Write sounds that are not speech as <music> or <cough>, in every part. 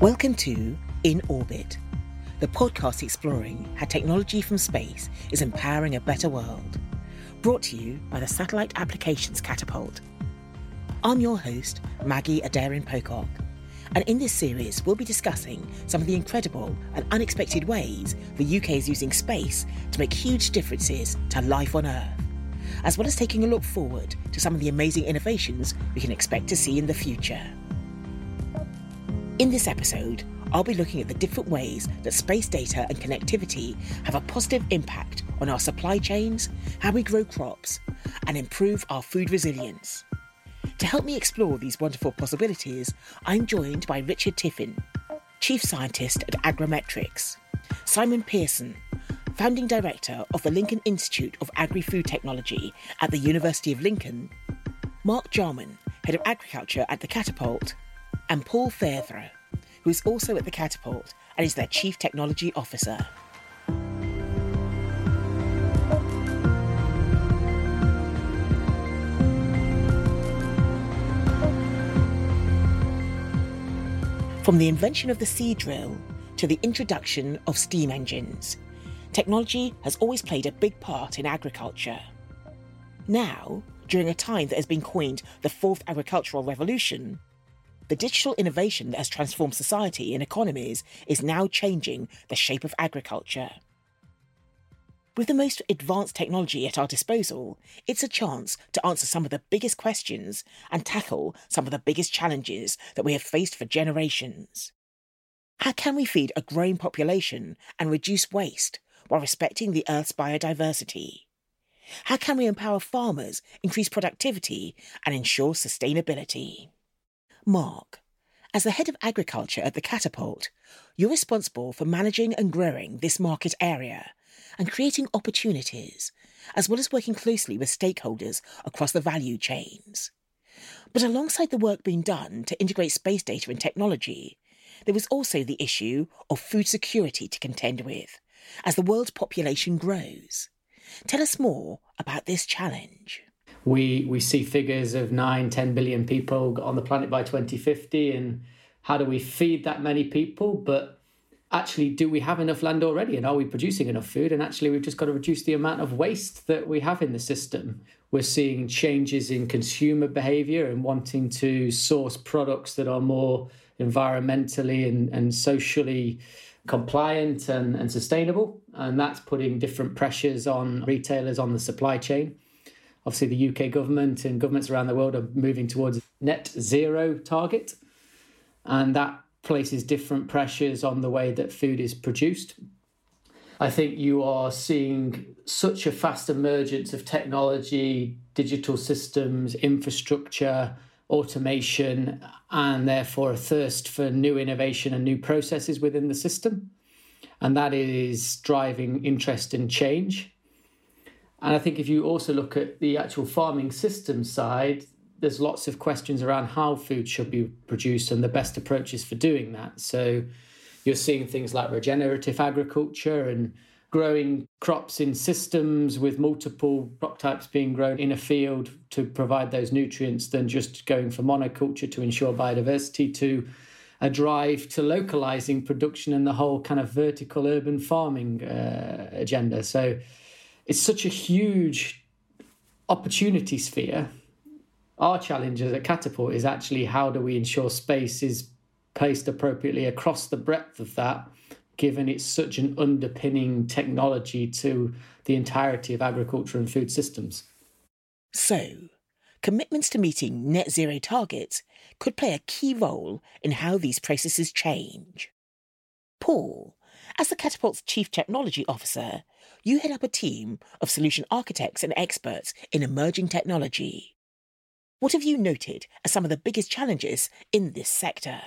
Welcome to In Orbit, the podcast exploring how technology from space is empowering a better world. Brought to you by the Satellite Applications Catapult. I'm your host, Maggie Aderin-Pocock, and in this series, we'll be discussing some of the incredible and unexpected ways the UK is using space to make huge differences to life on Earth, as well as taking a look forward to some of the amazing innovations we can expect to see in the future. In this episode, I'll be looking at the different ways that space data and connectivity have a positive impact on our supply chains, how we grow crops, and improve our food resilience. To help me explore these wonderful possibilities, I'm joined by Richard Tiffin, Chief Scientist at Agrimetrics, Simon Pearson, Founding Director of the Lincoln Institute of Agri Food Technology at the University of Lincoln, Mark Jarman, Head of Agriculture at the Catapult, and Paul Febvre, who is also at the Catapult and is their Chief Technology Officer. From the invention of the seed drill to the introduction of steam engines, technology has always played a big part in agriculture. Now, during a time that has been coined the fourth agricultural revolution, the digital innovation that has transformed society and economies is now changing the shape of agriculture. With the most advanced technology at our disposal, it's a chance to answer some of the biggest questions and tackle some of the biggest challenges that we have faced for generations. How can we feed a growing population and reduce waste while respecting the Earth's biodiversity? How can we empower farmers, increase productivity, and ensure sustainability? Mark, as the head of agriculture at the Catapult, you're responsible for managing and growing this market area and creating opportunities, as well as working closely with stakeholders across the value chains. But alongside the work being done to integrate space data and technology, there was also the issue of food security to contend with as the world's population grows. Tell us more about this challenge we we see figures of 9 10 billion people on the planet by 2050 and how do we feed that many people? But actually do we have enough land already and are we producing enough food? And actually we've just got to reduce the amount of waste that we have in the system. We're seeing changes in consumer behavior and wanting to source products that are more environmentally and, and socially compliant and, and sustainable and that's putting different pressures on retailers on the supply chain obviously the UK government and governments around the world are moving towards net zero target, and that places different pressures on the way that food is produced. I think you are seeing such a fast emergence of technology, digital systems, infrastructure, automation, and therefore a thirst for new innovation and new processes within the system. And that is driving interest and change. And I think if you also look at the actual farming system side, there's lots of questions around how food should be produced and the best approaches for doing that. So you're seeing things like regenerative agriculture and growing crops in systems with multiple crop types being grown in a field to provide those nutrients than just going for monoculture to ensure biodiversity to a drive to localizing production and the whole kind of vertical urban farming uh, agenda. So it's such a huge opportunity sphere. Our challenge as a catapult is actually how do we ensure space is placed appropriately across the breadth of that, given it's such an underpinning technology to the entirety of agriculture and food systems. So, commitments to meeting net zero targets could play a key role in how these processes change. Paul, as the Catapult's Chief Technology Officer, you head up a team of solution architects and experts in emerging technology. What have you noted as some of the biggest challenges in this sector?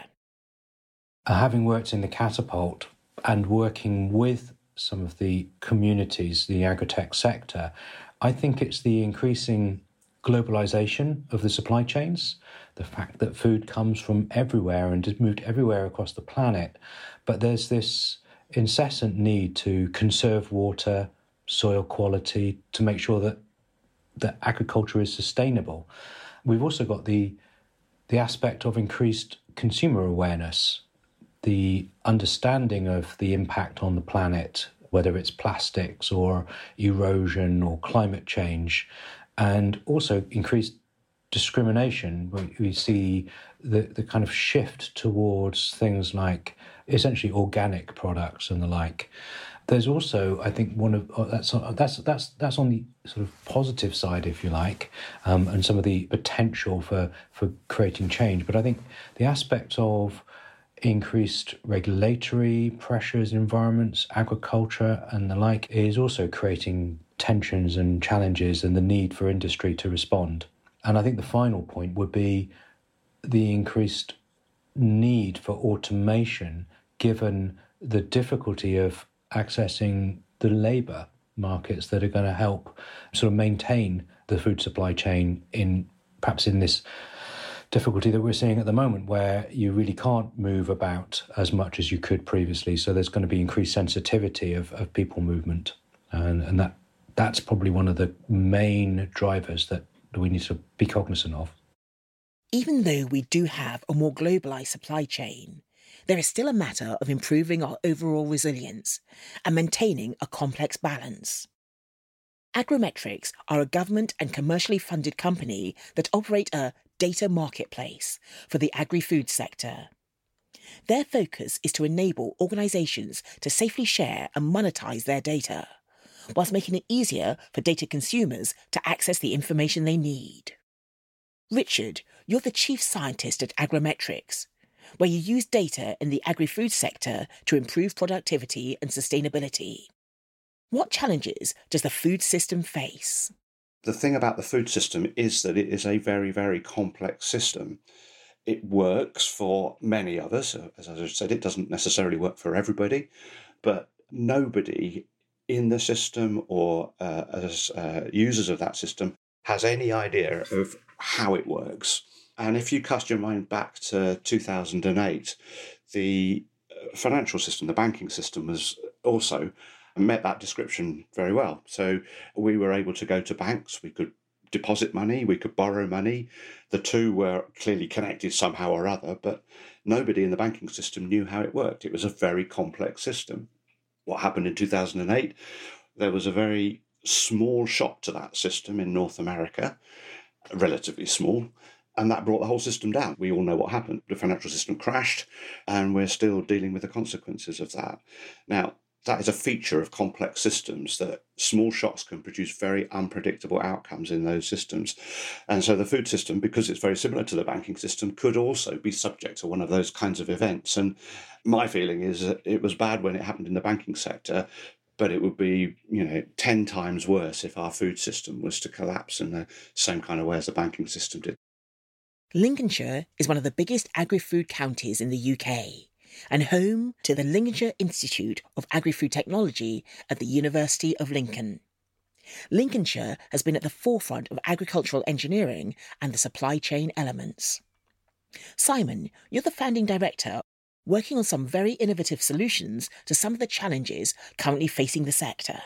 Uh, having worked in the Catapult and working with some of the communities, the agritech sector, I think it's the increasing globalization of the supply chains, the fact that food comes from everywhere and is moved everywhere across the planet. But there's this incessant need to conserve water, soil quality, to make sure that that agriculture is sustainable. We've also got the the aspect of increased consumer awareness. the understanding of the impact on the planet, whether it's plastics or erosion or climate change, and also increased discrimination. We see the, the kind of shift towards things like essentially organic products and the like. There's also, I think, one of oh, that's that's that's that's on the sort of positive side, if you like, um, and some of the potential for for creating change. But I think the aspect of increased regulatory pressures, environments, agriculture, and the like is also creating tensions and challenges and the need for industry to respond. And I think the final point would be the increased need for automation given the difficulty of accessing the labour markets that are going to help sort of maintain the food supply chain in perhaps in this difficulty that we're seeing at the moment where you really can't move about as much as you could previously. So there's going to be increased sensitivity of, of people movement. And, and that that's probably one of the main drivers that we need to be cognizant of even though we do have a more globalized supply chain there is still a matter of improving our overall resilience and maintaining a complex balance. Agrimetrics are a government and commercially funded company that operate a data marketplace for the agri food sector. Their focus is to enable organisations to safely share and monetise their data, whilst making it easier for data consumers to access the information they need. Richard, you're the chief scientist at Agrimetrics where you use data in the agri food sector to improve productivity and sustainability. What challenges does the food system face? The thing about the food system is that it is a very, very complex system. It works for many of us. As I said, it doesn't necessarily work for everybody, but nobody in the system or uh, as uh, users of that system has any idea of how it works. And if you cast your mind back to 2008, the uh, financial system, the banking system, was also met that description very well. So we were able to go to banks, we could deposit money, we could borrow money. The two were clearly connected somehow or other, but nobody in the banking system knew how it worked. It was a very complex system. What happened in 2008? There was a very small shock to that system in North America, relatively small, and that brought the whole system down. We all know what happened. The financial system crashed, and we're still dealing with the consequences of that. Now, that is a feature of complex systems that small shocks can produce very unpredictable outcomes in those systems. And so the food system, because it's very similar to the banking system, could also be subject to one of those kinds of events. And my feeling is that it was bad when it happened in the banking sector, but it would be, you know, 10 times worse if our food system was to collapse in the same kind of way as the banking system did. Lincolnshire is one of the biggest agri food counties in the UK and home to the Lincolnshire Institute of Agri Food Technology at the University of Lincoln. Lincolnshire has been at the forefront of agricultural engineering and the supply chain elements. Simon, you're the founding director, working on some very innovative solutions to some of the challenges currently facing the sector.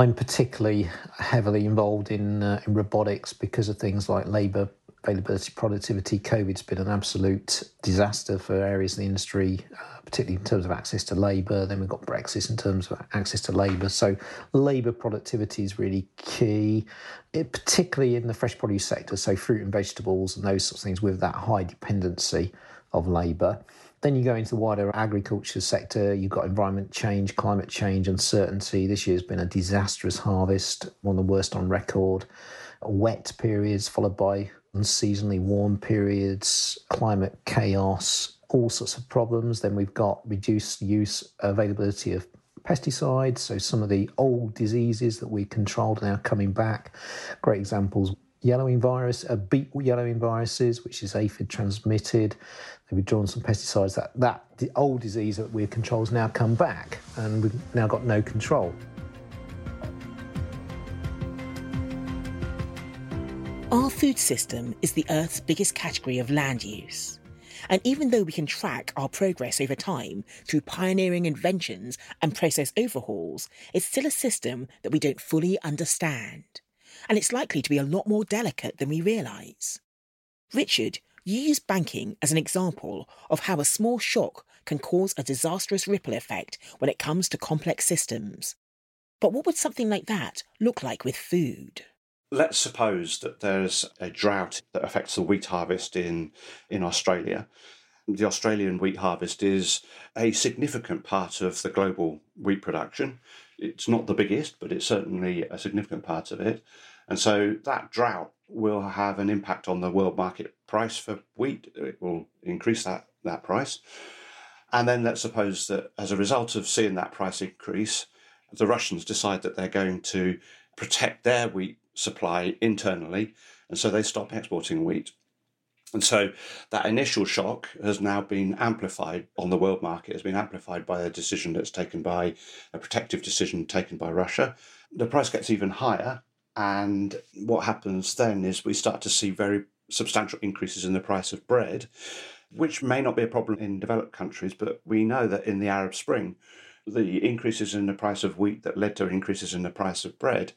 I'm particularly heavily involved in, uh, in robotics because of things like labour availability, productivity. COVID's been an absolute disaster for areas of the industry, uh, particularly in terms of access to labour. Then we've got Brexit in terms of access to labour. So labour productivity is really key, it, particularly in the fresh produce sector. So fruit and vegetables and those sorts of things with that high dependency of labour. Then you go into the wider agriculture sector, you've got environment change, climate change, uncertainty. This year's been a disastrous harvest, one of the worst on record. Wet periods followed by unseasonally warm periods, climate chaos, all sorts of problems. Then we've got reduced use availability of pesticides. So some of the old diseases that we controlled are now coming back. Great examples yellowing virus, uh, beet yellowing viruses, which is aphid transmitted. Withdrawn some pesticides. That that the old disease that we control has now come back, and we've now got no control. Our food system is the Earth's biggest category of land use. And even though we can track our progress over time through pioneering inventions and process overhauls, it's still a system that we don't fully understand. And it's likely to be a lot more delicate than we realise. Richard, you use banking as an example of how a small shock can cause a disastrous ripple effect when it comes to complex systems. But what would something like that look like with food? Let's suppose that there's a drought that affects the wheat harvest in, in Australia. The Australian wheat harvest is a significant part of the global wheat production. It's not the biggest, but it's certainly a significant part of it. And so that drought will have an impact on the world market price for wheat. It will increase that, that price. And then let's suppose that as a result of seeing that price increase, the Russians decide that they're going to protect their wheat supply internally, and so they stop exporting wheat. And so that initial shock has now been amplified on the world market, has been amplified by a decision that's taken by a protective decision taken by Russia. The price gets even higher, and what happens then is we start to see very substantial increases in the price of bread, which may not be a problem in developed countries, but we know that in the Arab Spring, the increases in the price of wheat that led to increases in the price of bread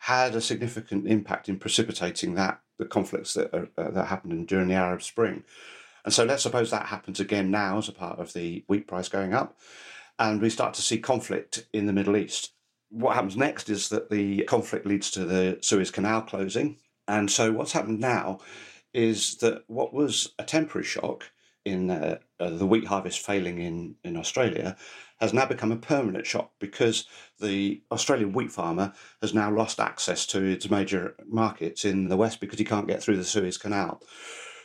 had a significant impact in precipitating that the conflicts that uh, that happened during the Arab Spring. And so let's suppose that happens again now as a part of the wheat price going up, and we start to see conflict in the Middle East. What happens next is that the conflict leads to the Suez Canal closing. And so what's happened now is that what was a temporary shock in uh, uh, the wheat harvest failing in, in Australia has now become a permanent shock because the Australian wheat farmer has now lost access to its major markets in the West because he can't get through the Suez Canal.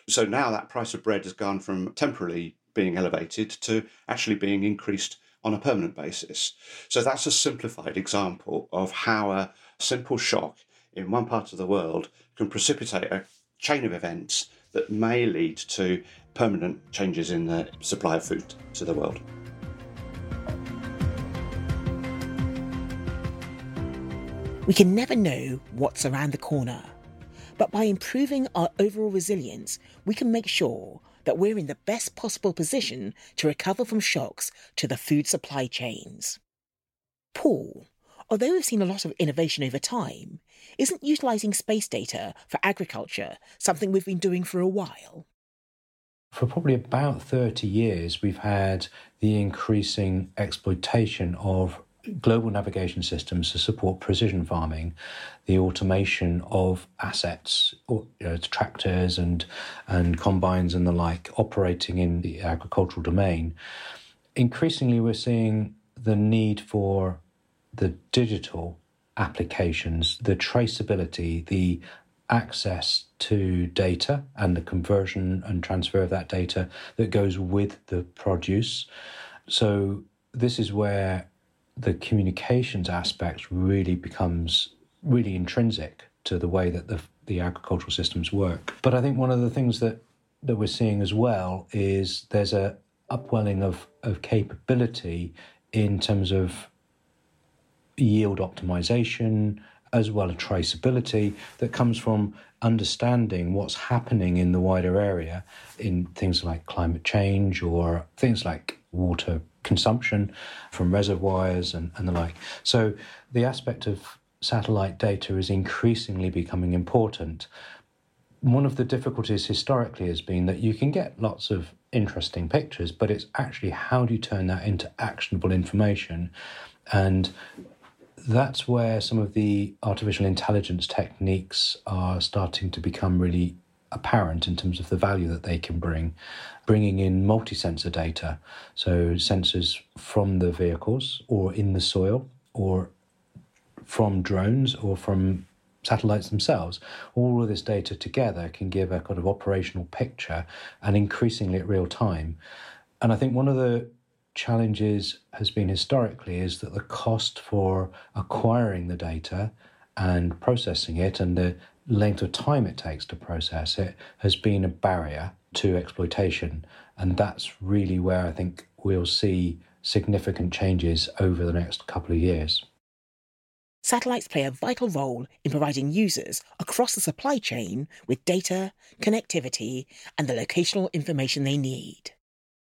So now that price of bread has gone from temporarily being elevated to actually being increased on a permanent basis. So that's a simplified example of how a simple shock in one part of the world can precipitate a chain of events that may lead to permanent changes in the supply of food to the world. We can never know what's around the corner, but by improving our overall resilience, we can make sure that we're in the best possible position to recover from shocks to the food supply chains. Paul, although we've seen a lot of innovation over time, isn't utilising space data for agriculture something we've been doing for a while? For probably about 30 years, we've had the increasing exploitation of global navigation systems to support precision farming, the automation of assets, you know, tractors and and combines and the like operating in the agricultural domain. Increasingly, we're seeing the need for the digital applications, the traceability, the access to data and the conversion and transfer of that data that goes with the produce. So, this is where the communications aspect really becomes really intrinsic to the way that the the agricultural systems work. But I think one of the things that that we're seeing as well is there's a upwelling of of capability in terms of yield optimization as well as traceability that comes from understanding what's happening in the wider area in things like climate change or things like water consumption from reservoirs and, and the like. So the aspect of satellite data is increasingly becoming important. One of the difficulties historically has been that you can get lots of interesting pictures, but it's actually how do you turn that into actionable information? And that's where some of the artificial intelligence techniques are starting to become really apparent in terms of the value that they can bring, bringing in multi sensor data. So, sensors from the vehicles or in the soil or from drones or from satellites themselves. All of this data together can give a kind of operational picture and increasingly at real time. And I think one of the challenges has been historically is that the cost for acquiring the data and processing it and the length of time it takes to process it has been a barrier to exploitation. And that's really where I think we'll see significant changes over the next couple of years. Satellites play a vital role in providing users across the supply chain with data, connectivity, and the locational information they need.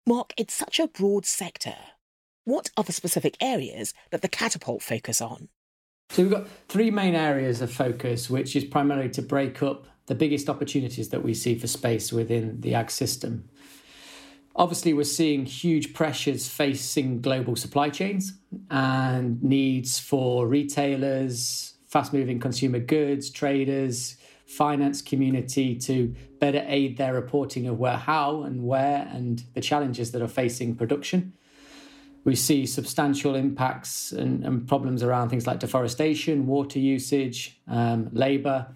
Mark, it's such a broad sector. What are the specific areas that the catapult focus on? So we've got three main areas of focus, which is primarily to break up the biggest opportunities that we see for space within the ag system. Obviously, we're seeing huge pressures facing global supply chains and needs for retailers, fast moving consumer goods, traders, finance community to better aid their reporting of where, how, and where, and the challenges that are facing production. We see substantial impacts and, and problems around things like deforestation, water usage, um, labour.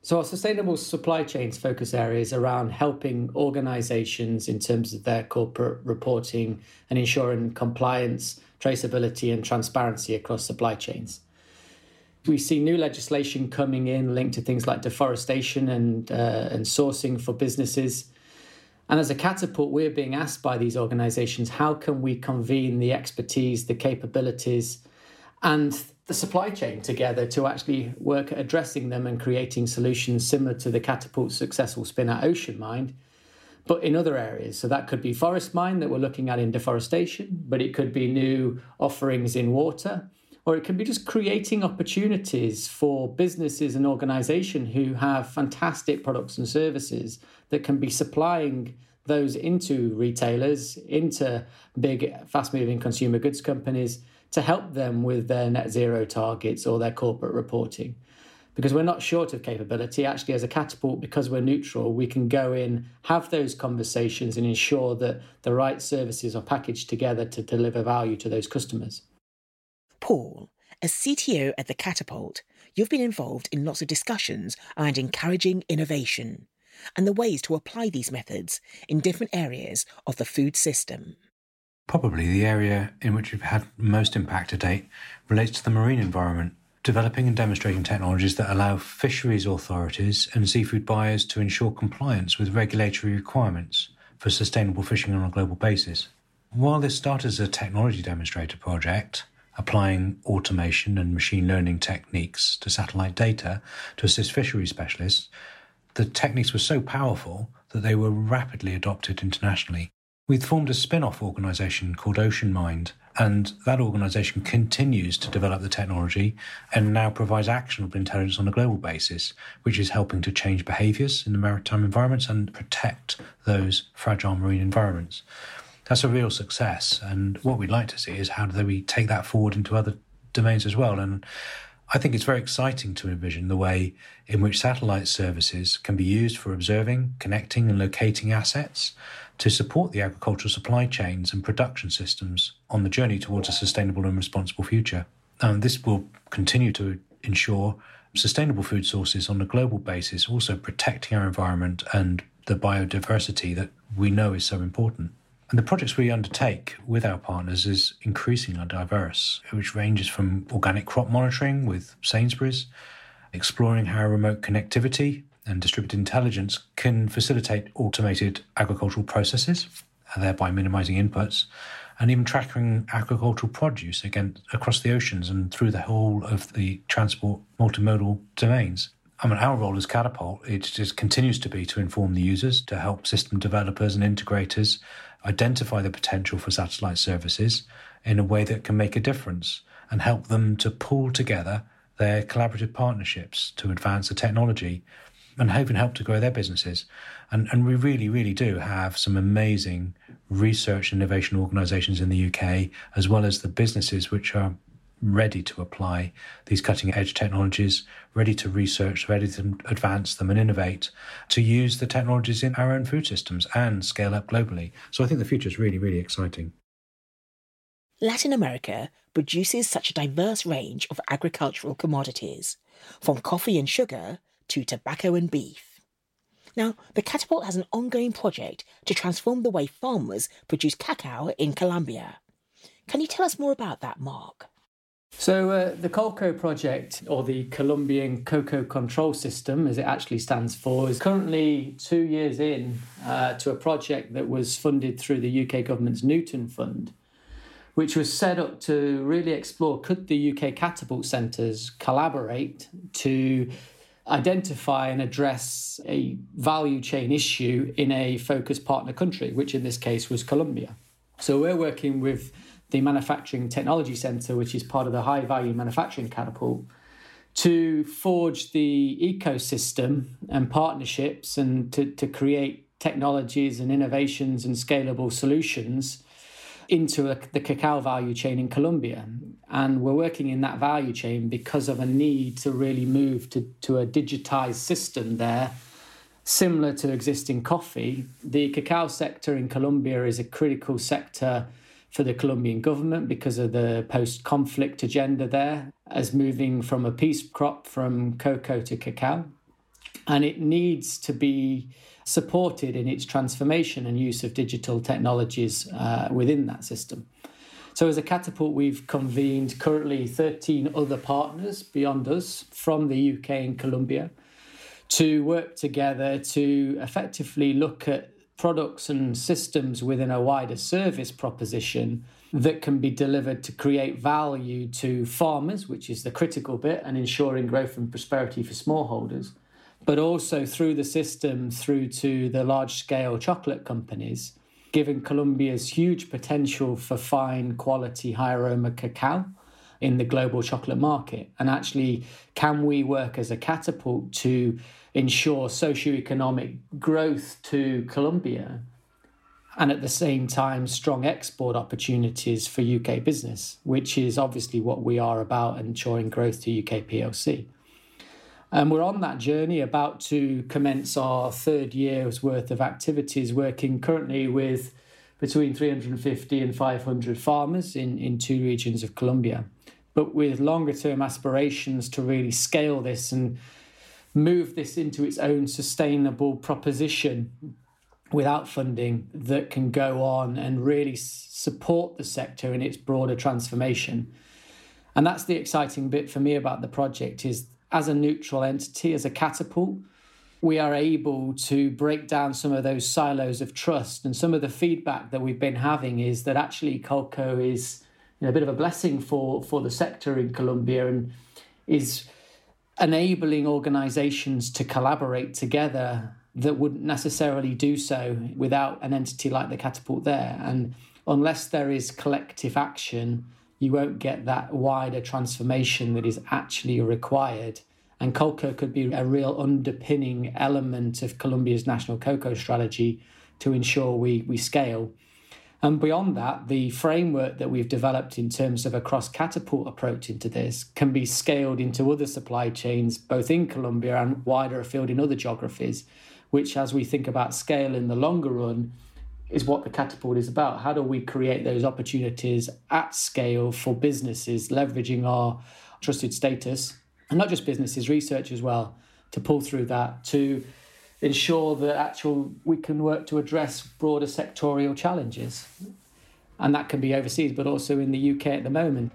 So, our sustainable supply chains focus areas around helping organizations in terms of their corporate reporting and ensuring compliance, traceability, and transparency across supply chains. We see new legislation coming in linked to things like deforestation and, uh, and sourcing for businesses. And as a catapult, we're being asked by these organizations how can we convene the expertise, the capabilities, and the supply chain together to actually work at addressing them and creating solutions similar to the catapult successful spin at OceanMind, but in other areas. So that could be Forestmind that we're looking at in deforestation, but it could be new offerings in water or it can be just creating opportunities for businesses and organizations who have fantastic products and services that can be supplying those into retailers, into big, fast moving consumer goods companies to help them with their net zero targets or their corporate reporting. Because we're not short of capability. Actually, as a catapult, because we're neutral, we can go in, have those conversations, and ensure that the right services are packaged together to deliver value to those customers. Paul, as CTO at the Catapult, you've been involved in lots of discussions around encouraging innovation and the ways to apply these methods in different areas of the food system. Probably the area in which we've had most impact to date relates to the marine environment, developing and demonstrating technologies that allow fisheries authorities and seafood buyers to ensure compliance with regulatory requirements for sustainable fishing on a global basis. While this started as a technology demonstrator project, applying automation and machine learning techniques to satellite data to assist fishery specialists, the techniques were so powerful that they were rapidly adopted internationally. We've formed a spin off organisation called OceanMind, and that organisation continues to develop the technology and now provides actionable intelligence on a global basis, which is helping to change behaviours in the maritime environments and protect those fragile marine environments that's a real success. And what we'd like to see is how do we take that forward into other domains as well. And I think it's very exciting to envision the way in which satellite services can be used for observing, connecting, and locating assets to support the agricultural supply chains and production systems on the journey towards a sustainable and responsible future. And this will continue to ensure sustainable food sources on a global basis, also protecting our environment and the biodiversity that we know is so important. And the projects we undertake with our partners is increasingly diverse, which ranges from organic crop monitoring with Sainsbury's, exploring how remote connectivity and distributed intelligence can facilitate automated agricultural processes, thereby minimizing inputs, and even tracking agricultural produce again across the oceans and through the whole of the transport multimodal domains. I mean, our role as Catapult, it just continues to be to inform the users, to help system developers and integrators identify the potential for satellite services in a way that can make a difference and help them to pull together their collaborative partnerships to advance the technology and even help to grow their businesses. And, and we really, really do have some amazing research innovation organizations in the UK, as well as the businesses which are ready to apply these cutting edge technologies, ready to research, ready to advance them and innovate, to use the technologies in our own food systems and scale up globally. So I think the future is really, really exciting. Latin America produces such a diverse range of agricultural commodities, from coffee and sugar to tobacco and beef. Now, the Catapult has an ongoing project to transform the way farmers produce cacao in Colombia. Can you tell us more about that, Mark? So, uh, the Colco project, or the Colombian Cocoa Control System, as it actually stands for, is currently two years in uh, to a project that was funded through the UK government's Newton Fund, which was set up to really explore could the UK catapult centres collaborate to identify and address a value chain issue in a focused partner country, which in this case was Colombia. So, we're working with the Manufacturing Technology Centre, which is part of the High Value Manufacturing Catapult, to forge the ecosystem and partnerships and to, to create technologies and innovations and scalable solutions into a, the cacao value chain in Colombia. And we're working in that value chain because of a need to really move to, to a digitized system there, similar to existing coffee. The cacao sector in Colombia is a critical sector for the Colombian government because of the post conflict agenda there, as moving from a peace crop from coca to cacao. And it needs to be supported in its transformation and use of digital technologies uh, within that system. So, as a catapult, we've convened currently 13 other partners beyond us from the UK and Colombia to work together to effectively look at products and systems within a wider service proposition that can be delivered to create value to farmers, which is the critical bit, and ensuring growth and prosperity for smallholders but also through the system through to the large scale chocolate companies, given Colombia's huge potential for fine quality, high aroma cacao in the global chocolate market. And actually, can we work as a catapult to ensure socioeconomic growth to Colombia and at the same time strong export opportunities for UK business, which is obviously what we are about ensuring growth to UK PLC. And we're on that journey, about to commence our third year's worth of activities, working currently with between 350 and 500 farmers in, in two regions of Colombia, but with longer term aspirations to really scale this and move this into its own sustainable proposition without funding that can go on and really support the sector in its broader transformation. And that's the exciting bit for me about the project is as a neutral entity, as a catapult, we are able to break down some of those silos of trust. And some of the feedback that we've been having is that actually Colco is you know, a bit of a blessing for, for the sector in Colombia and is enabling organizations to collaborate together that wouldn't necessarily do so without an entity like the catapult there. And unless there is collective action, you won't get that wider transformation that is actually required. And Colco could be a real underpinning element of Colombia's national cocoa strategy to ensure we, we scale. And beyond that, the framework that we've developed in terms of a cross catapult approach into this can be scaled into other supply chains, both in Colombia and wider afield in other geographies, which, as we think about scale in the longer run, is what the catapult is about. How do we create those opportunities at scale for businesses, leveraging our trusted status, and not just businesses, research as well, to pull through that to ensure that actual we can work to address broader sectorial challenges. And that can be overseas, but also in the UK at the moment.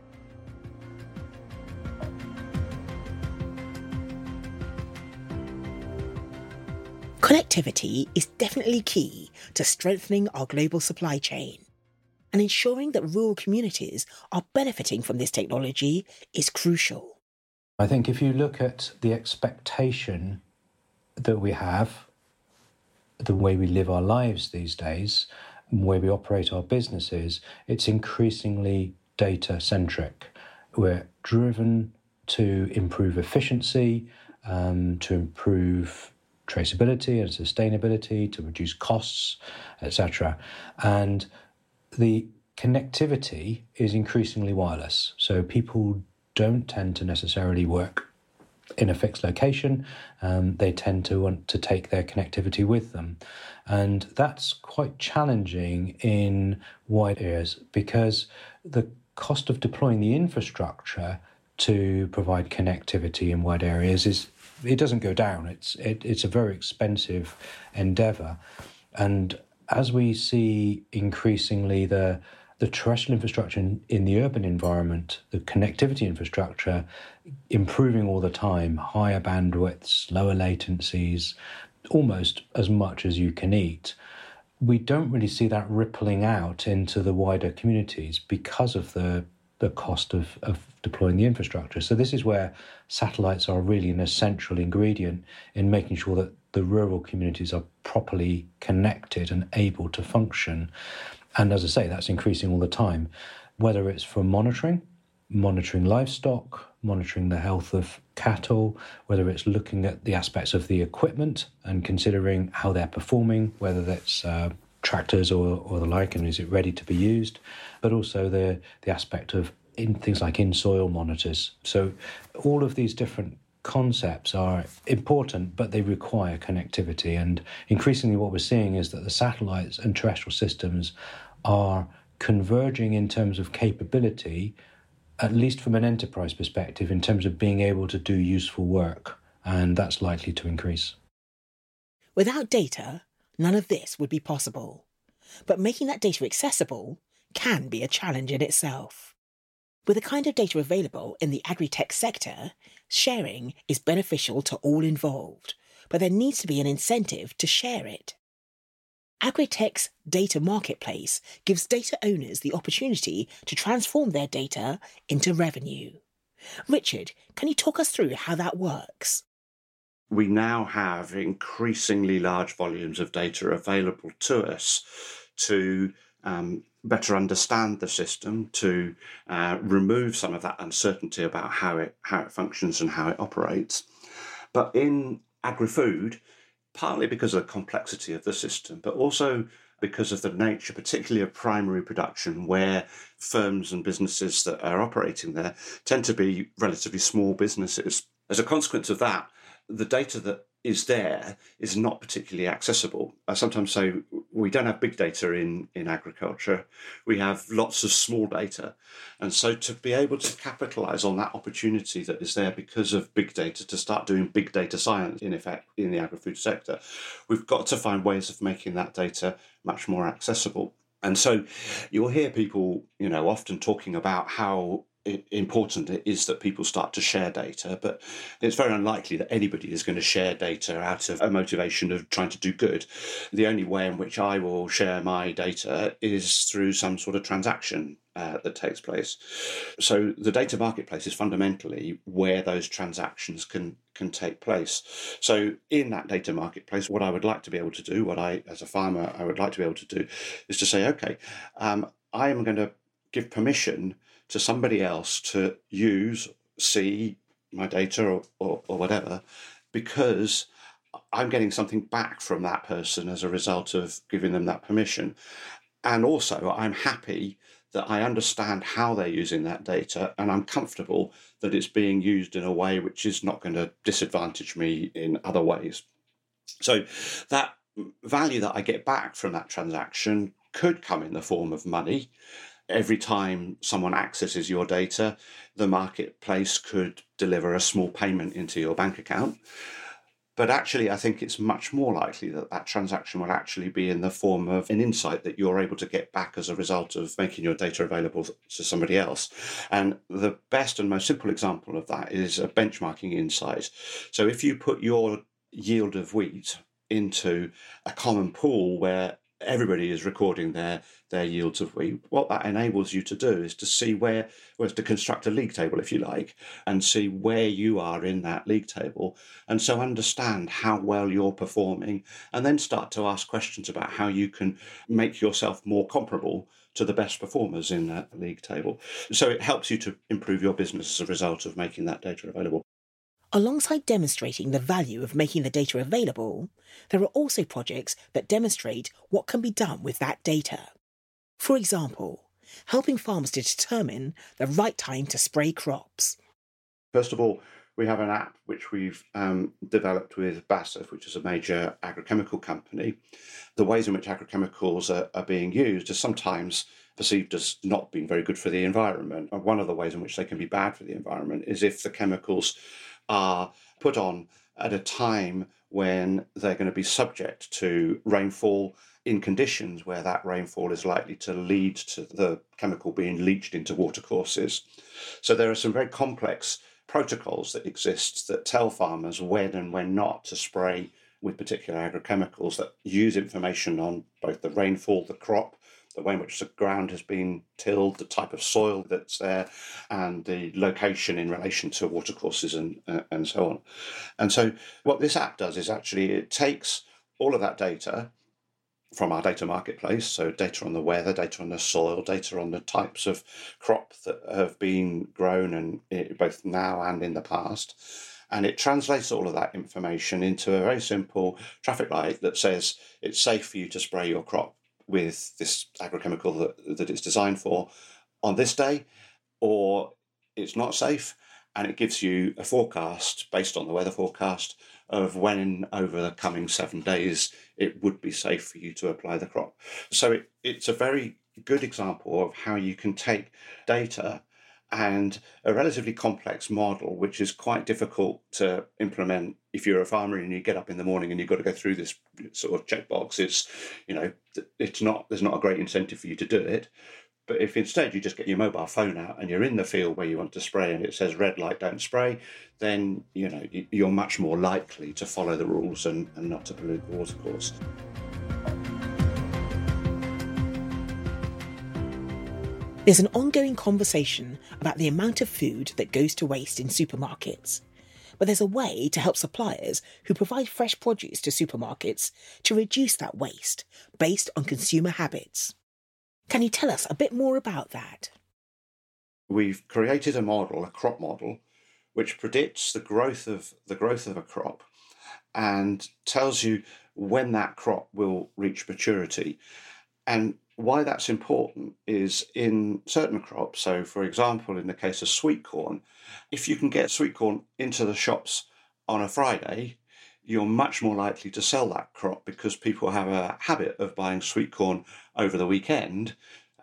Connectivity is definitely key to strengthening our global supply chain. And ensuring that rural communities are benefiting from this technology is crucial. I think if you look at the expectation that we have, the way we live our lives these days, the way we operate our businesses, it's increasingly data centric. We're driven to improve efficiency, um, to improve traceability and sustainability, to reduce costs, etc. And the connectivity is increasingly wireless. So people don't tend to necessarily work in a fixed location. Um, they tend to want to take their connectivity with them. And that's quite challenging in wide areas because the cost of deploying the infrastructure to provide connectivity in wide areas is it doesn't go down. It's it, it's a very expensive endeavor, and as we see increasingly the the terrestrial infrastructure in, in, the urban environment, the connectivity infrastructure improving all the time, higher bandwidths, lower latencies, almost as much as you can eat. We don't really see that rippling out into the wider communities because of the the cost of, of deploying the infrastructure. So this is where satellites are really an essential ingredient in making sure that the rural communities are properly connected and able to function. And as I say, that's increasing all the time, whether it's for monitoring monitoring livestock, monitoring the health of cattle, whether it's looking at the aspects of the equipment and considering how they're performing, whether that's uh, tractors or, or the like, and is it ready to be used, but also the, the aspect of in things like in soil monitors. So all of these different concepts are important, but they require connectivity. And increasingly, what we're seeing is that the satellites and terrestrial systems are converging in terms of capability, at least from an enterprise perspective, in terms of being able to do useful work. And that's likely to increase. Without data, none of this would be possible. But making that data accessible can be a challenge in itself. With the kind of data available in the agri-tech sector, sharing is beneficial to all involved, but there needs to be an incentive to share it. Agritech's data marketplace gives data owners the opportunity to transform their data into revenue. Richard, can you talk us through how that works? We now have increasingly large volumes of data available to us to um, better understand the system, to uh, remove some of that uncertainty about how it how it functions and how it operates. But in agri-food, partly because of the complexity of the system, but also because of the nature, particularly of primary production, where firms and businesses that are operating there tend to be relatively small businesses. As a consequence of that, the data that is there is not particularly accessible. I sometimes say we don't have big data in, in agriculture. We have lots of small data. And so to be able to capitalize on that opportunity that is there because of big data to start doing big data science in effect in the agri-food sector, we've got to find ways of making that data much more accessible. And so you'll hear people, you know, often talking about how important it is that people start to share data, but it's very unlikely that anybody is going to share data out of a motivation of trying to do good. The only way in which I will share my data is through some sort of transaction uh, that takes place. So the data marketplace is fundamentally where those transactions can can take place. So in that data marketplace, what I would like to be able to do, what I as a farmer I would like to be able to do, is to say, okay, um, I am going to give permission to somebody else to use, see my data or, or, or whatever, because I'm getting something back from that person as a result of giving them that permission. And also, I'm happy that I understand how they're using that data and I'm comfortable that it's being used in a way which is not going to disadvantage me in other ways. So, that value that I get back from that transaction could come in the form of money every time someone accesses your data, the marketplace could deliver a small payment into your bank account. But actually, I think it's much more likely that that transaction will actually be in the form of an insight that you're able to get back as a result of making your data available to somebody else. And the best and most simple example of that is a benchmarking insight. So if you put your yield of wheat into a common pool where everybody is recording their their yields of wheat. What that enables you to do is to see where, well, to construct a league table, if you like, and see where you are in that league table, and so understand how well you're performing, and then start to ask questions about how you can make yourself more comparable to the best performers in that league table. So it helps you to improve your business as a result of making that data available. Alongside demonstrating the value of making the data available, there are also projects that demonstrate what can be done with that data. For example, helping farmers to determine the right time to spray crops. First of all, we have an app which we've um, developed with BASF, which is a major agrochemical company. The ways in which agrochemicals are, are being used are sometimes perceived as not being very good for the environment. And one of the ways in which they can be bad for the environment is if the chemicals are put on at a time when they're going to be subject to rainfall in conditions where that rainfall is likely to lead to the chemical being leached into watercourses. So there are some very complex protocols that exist that tell farmers when and when not to spray with particular agrochemicals that use information on both the rainfall, the crop, the way in which the ground has been tilled, the type of soil that's there, and the location in relation to watercourses and uh, and so on. And so, what this app does is actually it takes all of that data from our data marketplace. So, data on the weather, data on the soil, data on the types of crop that have been grown and eh, both now and in the past. And it translates all of that information into a very simple traffic light that says it's safe for you to spray your crop with this agrochemical that, that it's designed for on this day, or it's not safe. And it gives you a forecast based on the weather forecast of when over the coming seven days it would be safe for you to apply the crop. So it, it's a very good example of how you can take data and a relatively complex model, which is quite difficult to implement if you're a farmer and you get up in the morning and you've got to go through this sort of checkbox. It's, you know, it's not, there's not a great incentive for you to do it. But if instead you just get your mobile phone out and you're in the field where you want to spray and it says red light, don't spray, then you know you're much more likely to follow the rules and, and not to pollute the watercourse. There's an ongoing conversation about the amount of food that goes to waste in supermarkets. But there's a way to help suppliers who provide fresh produce to supermarkets to reduce that waste based on consumer habits. Can you tell us a bit more about that? We've created a model, a crop model, which predicts the growth of the growth of a crop and tells you when that crop will reach maturity. And why that's important is in certain crops, so for example, in the case of sweet corn, if you can get sweet corn into the shops on a Friday, you're much more likely to sell that crop because people have a habit of buying sweet corn over the weekend.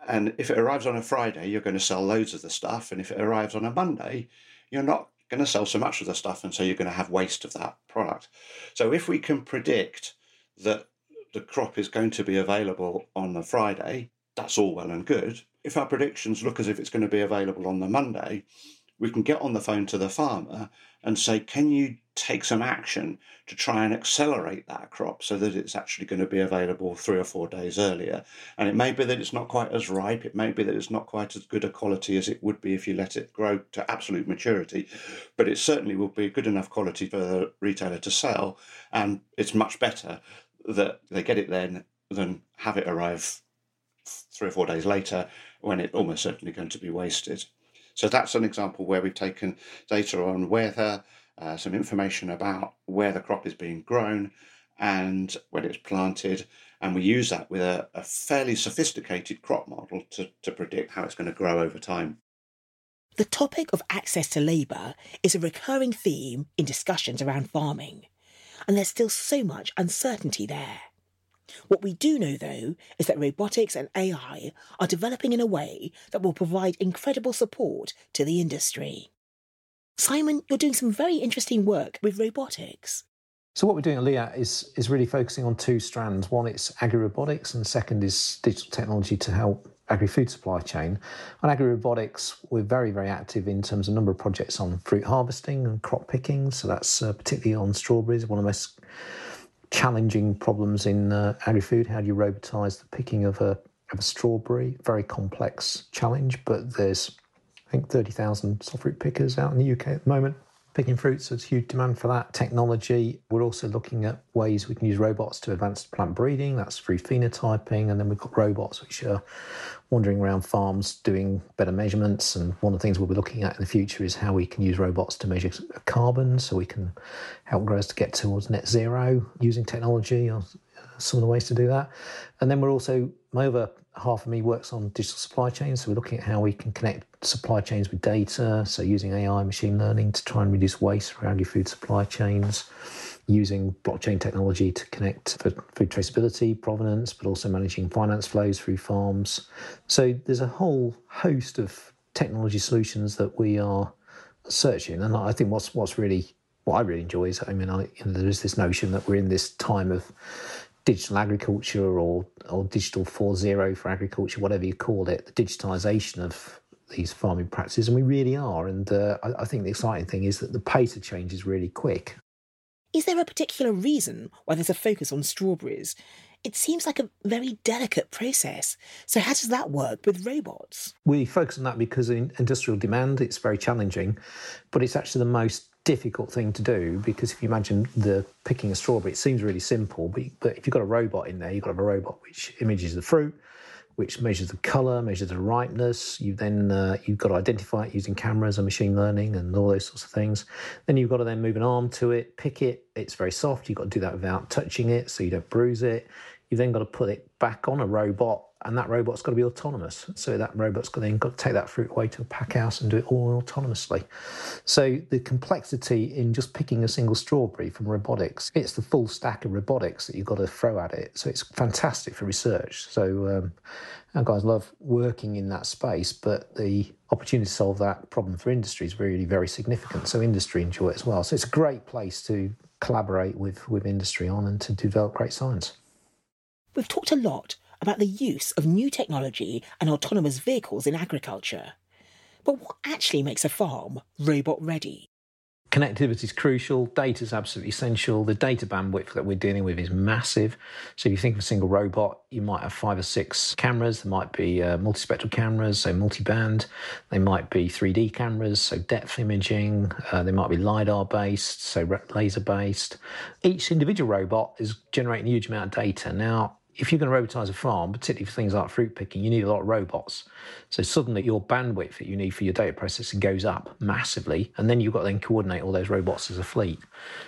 And if it arrives on a Friday, you're going to sell loads of the stuff. And if it arrives on a Monday, you're not going to sell so much of the stuff. And so you're going to have waste of that product. So if we can predict that the crop is going to be available on the Friday, that's all well and good. If our predictions look as if it's going to be available on the Monday, we can get on the phone to the farmer and say, Can you take some action to try and accelerate that crop so that it's actually going to be available three or four days earlier? And it may be that it's not quite as ripe, it may be that it's not quite as good a quality as it would be if you let it grow to absolute maturity, but it certainly will be good enough quality for the retailer to sell, and it's much better that they get it then than have it arrive three or four days later when it's almost certainly going to be wasted. So that's an example where we've taken data on weather, uh, some information about where the crop is being grown and when it's planted, and we use that with a, a fairly sophisticated crop model to, to predict how it's going to grow over time. The topic of access to labour is a recurring theme in discussions around farming, and there's still so much uncertainty there. What we do know, though, is that robotics and AI are developing in a way that will provide incredible support to the industry. Simon, you're doing some very interesting work with robotics. So what we're doing at LIAT is is really focusing on two strands. One is agri-robotics, and second is digital technology to help agri-food supply chain. On agri-robotics, we're very very active in terms of number of projects on fruit harvesting and crop picking. So that's uh, particularly on strawberries, one of the most challenging problems in uh, agri-food. How do you robotize the picking of a of a strawberry? Very complex challenge, but there's I think 30,000 soft fruit pickers out in the UK at the moment picking fruits. So there's huge demand for that technology. We're also looking at ways we can use robots to advance plant breeding. That's through phenotyping. And then we've got robots which are wandering around farms doing better measurements. And one of the things we'll be looking at in the future is how we can use robots to measure carbon so we can help growers to get towards net zero using technology or some of the ways to do that. And then we're also, my other half of me works on digital supply chains. So we're looking at how we can connect supply chains with data. So using AI, machine learning to try and reduce waste for agri-food supply chains using blockchain technology to connect for food traceability, provenance, but also managing finance flows through farms. So there's a whole host of technology solutions that we are searching, and I think what's what's really what I really enjoy is I mean I, you know, there is this notion that we're in this time of digital agriculture or or digital 4.0 for agriculture, whatever you call it, the digitization of these farming practices, and we really are. And uh, I, I think the exciting thing is that the pace of change is really quick. Is there a particular reason why there's a focus on strawberries? It seems like a very delicate process. So, how does that work with robots? We focus on that because in industrial demand, it's very challenging, but it's actually the most difficult thing to do because if you imagine the picking a strawberry, it seems really simple, but, but if you've got a robot in there, you've got to have a robot which images the fruit, which measures the color, measures the ripeness. You then uh, you've got to identify it using cameras and machine learning and all those sorts of things. Then you've got to then move an arm to it, pick it. It's very soft. You've got to do that without touching it, so you don't bruise it. You've then got to put it back on a robot and that robot's got to be autonomous. So that robot's got then got to take that fruit away to a pack house and do it all autonomously. So the complexity in just picking a single strawberry from robotics, it's the full stack of robotics that you've got to throw at it. So it's fantastic for research. So um, our guys love working in that space, but the opportunity to solve that problem for industry is really very significant. So industry enjoy it as well. So it's a great place to collaborate with with industry on and to develop great science. We've talked a lot about the use of new technology and autonomous vehicles in agriculture. But what actually makes a farm robot ready? Connectivity is crucial, data is absolutely essential. The data bandwidth that we're dealing with is massive. So, if you think of a single robot, you might have five or six cameras. There might be uh, multispectral cameras, so multi band. They might be 3D cameras, so depth imaging. Uh, they might be LiDAR based, so laser based. Each individual robot is generating a huge amount of data. Now, if you're going to robotize a farm, particularly for things like fruit picking, you need a lot of robots. So suddenly your bandwidth that you need for your data processing goes up massively, and then you've got to then coordinate all those robots as a fleet.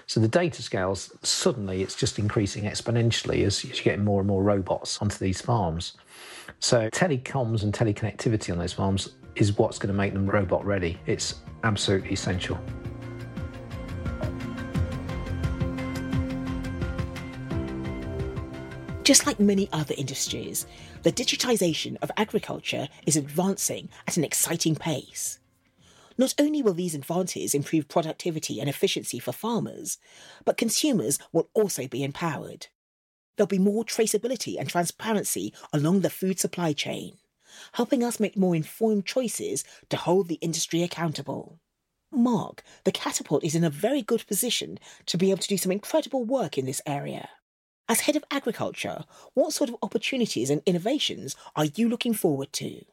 So the data scales suddenly it's just increasing exponentially as you're getting more and more robots onto these farms. So telecoms and teleconnectivity on those farms is what's going to make them robot ready. It's absolutely essential. Just like many other industries, the digitisation of agriculture is advancing at an exciting pace. Not only will these advances improve productivity and efficiency for farmers, but consumers will also be empowered. There'll be more traceability and transparency along the food supply chain, helping us make more informed choices to hold the industry accountable. Mark, the Catapult is in a very good position to be able to do some incredible work in this area. As head of agriculture, what sort of opportunities and innovations are you looking forward to?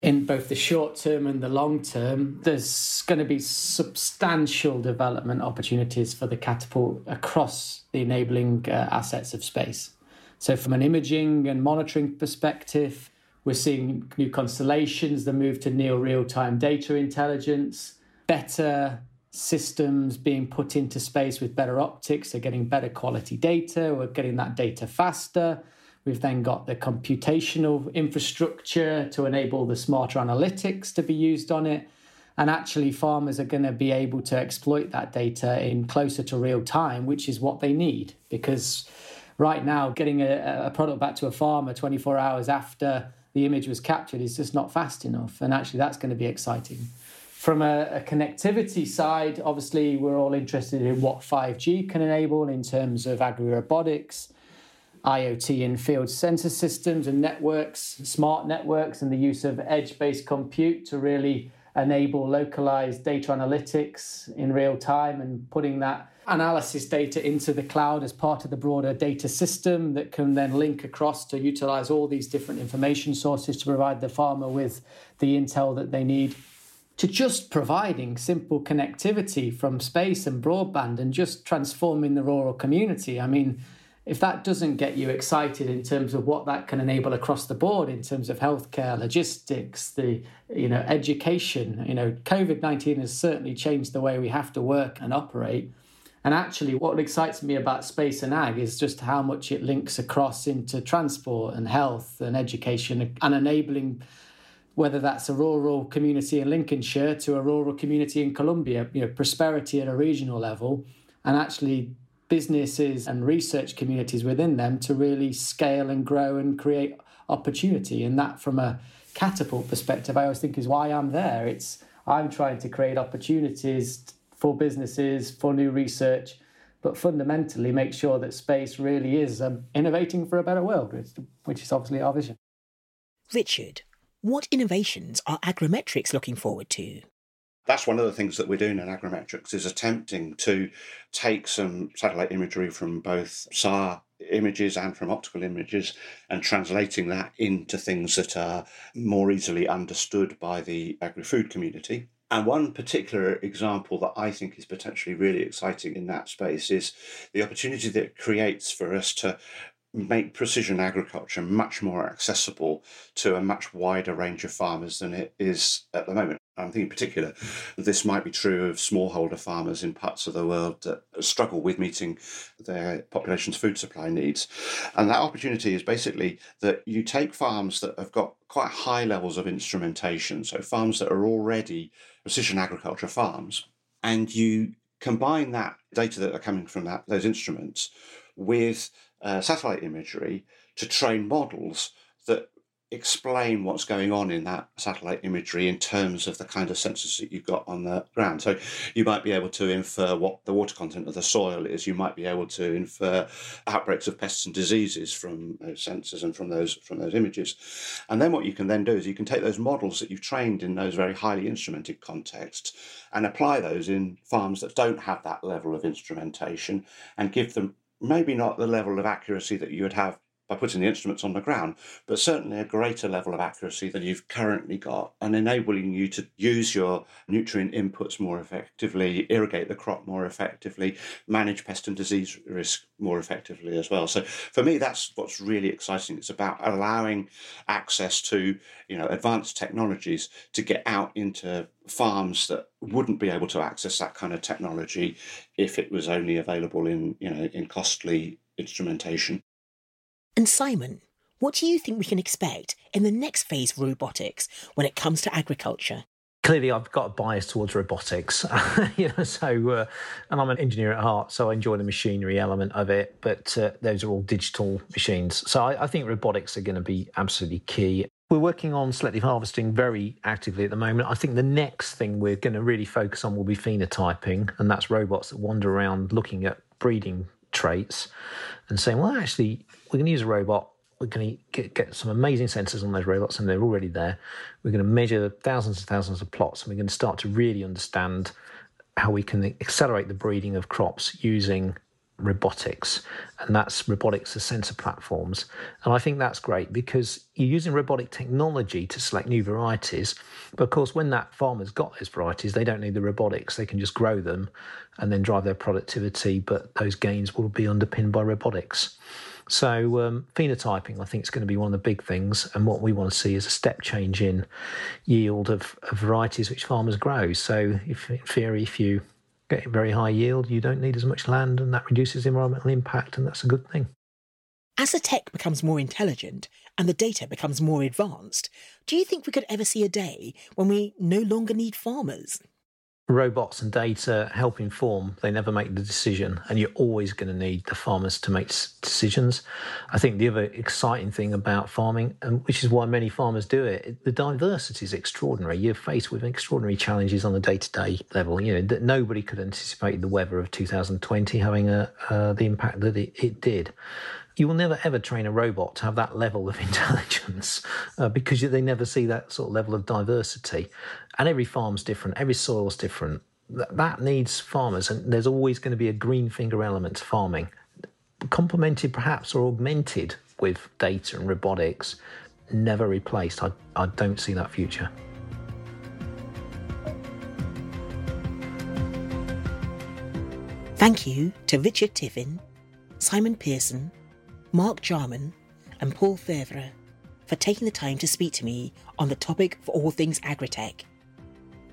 In both the short term and the long term, there's going to be substantial development opportunities for the catapult across the enabling uh, assets of space. So, from an imaging and monitoring perspective, we're seeing new constellations, the move to near real time data intelligence, better systems being put into space with better optics, so getting better quality data, we're getting that data faster. We've then got the computational infrastructure to enable the smarter analytics to be used on it. And actually, farmers are going to be able to exploit that data in closer to real time, which is what they need. Because right now, getting a, a product back to a farmer 24 hours after the image was captured is just not fast enough. And actually, that's going to be exciting. From a, a, connectivity side, obviously, we're all interested in what 5G can enable in terms of agri robotics, IoT in field sensor systems and networks, smart networks, and the use of edge based compute to really enable localized data analytics in real time and putting that analysis data into the cloud as part of the broader data system that can then link across to utilize all these different information sources to provide the farmer with the intel that they need to just providing simple connectivity from space and broadband and just transforming the rural community. I mean, if that doesn't get you excited in terms of what that can enable across the board in terms of healthcare, logistics, the you know education, you know, COVID nineteen has certainly changed the way we have to work and operate. And actually, what excites me about space and ag is just how much it links across into transport and health and education and enabling whether that's a rural community in Lincolnshire to a rural community in Colombia, you know, prosperity at a regional level, and actually businesses and research communities within them to really scale and grow and create opportunity. And that, from a catapult perspective, I always think is why I'm there. It's I'm trying to create opportunities for businesses, for new research, but fundamentally make sure that space really is um, innovating for a better world, which is obviously our vision. Richard, what innovations are Agrimetrics looking forward to? That's one of the things that we're doing in Agrimetrics is attempting to take some satellite imagery from both SAR images and from optical images and translating that into things that are more easily understood by the agri-food community. And one particular example that I think is potentially really exciting in that space is the opportunity that it creates for us to make precision agriculture much more accessible to a much wider range of farmers than it is at the moment. I think in particular, this might be true of smallholder farmers in parts of the world that struggle with meeting their population's food supply needs. And that opportunity is basically that you take farms that have got quite high levels of instrumentation, so farms that are already precision agriculture farms, and you combine that data that are coming from that, those instruments with uh, satellite imagery to train models that explain what's going on in that satellite imagery in terms of the kind of sensors that you've got on the ground. So you might be able to infer what the water content of the soil is. You might be able to infer outbreaks of pests and diseases from those sensors and from those from those images. And then what you can then do is you can take those models that you've trained in those very highly instrumented contexts and apply those in farms that don't have that level of instrumentation and give them maybe not the level of accuracy that you would have by putting the instruments on the ground, but certainly a greater level of accuracy than you've currently got, and enabling you to use your nutrient inputs more effectively, irrigate the crop more effectively, manage pest and disease risk more effectively as well. So for me, that's what's really exciting. It's about allowing access to you know advanced technologies to get out into farms that wouldn't be able to access that kind of technology if it was only available in you know in costly instrumentation. And Simon, what do you think we can expect in the next phase of robotics when it comes to agriculture? Clearly, I've got a bias towards robotics, <laughs> you know. So, uh, and I'm an engineer at heart, so I enjoy the machinery element of it. But uh, those are all digital machines, so I, I think robotics are going to be absolutely key. We're working on selective harvesting very actively at the moment. I think the next thing we're going to really focus on will be phenotyping, and that's robots that wander around looking at breeding traits and saying, well, actually, we're going to use a robot. We're going to get, get some amazing sensors on those robots, and they're already there. We're going to measure thousands and thousands of plots, and we're going to start to really understand how we can accelerate the breeding of crops using robotics, and that's robotics as sensor platforms. And I think that's great because you're using robotic technology to select new varieties. But of course, when that farmer's got those varieties, they don't need the robotics. They can just grow them and then drive their productivity, but those gains will be underpinned by robotics. So, um, phenotyping, I think, is going to be one of the big things. And what we want to see is a step change in yield of, of varieties which farmers grow. So, if, in theory, if you get very high yield, you don't need as much land, and that reduces environmental impact, and that's a good thing. As the tech becomes more intelligent and the data becomes more advanced, do you think we could ever see a day when we no longer need farmers? Robots and data help inform. They never make the decision, and you're always going to need the farmers to make decisions. I think the other exciting thing about farming, and which is why many farmers do it, the diversity is extraordinary. You're faced with extraordinary challenges on a day-to-day level. You know that nobody could anticipate the weather of 2020 having a, uh, the impact that it, it did you will never ever train a robot to have that level of <laughs> intelligence uh, because they never see that sort of level of diversity. And every farm's different, every soil's different. That, needs farmers, and there's always going to be a green finger element to farming, complemented perhaps or augmented with data and robotics, never replaced. I, I don't see that future. Thank you to Richard Tiffin, Simon Pearson, Mark Jarman, and Paul Febvre for taking the time to speak to me on the topic of all things agritech.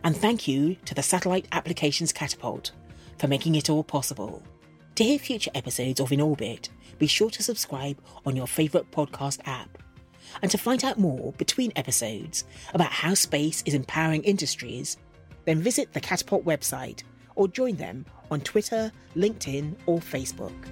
And thank you to the Satellite Applications Catapult for making it all possible. To hear future episodes of In Orbit, be sure to subscribe on your favourite podcast app. And to find out more between episodes about how space is empowering industries, then visit the Catapult website or join them on Twitter, LinkedIn, or Facebook.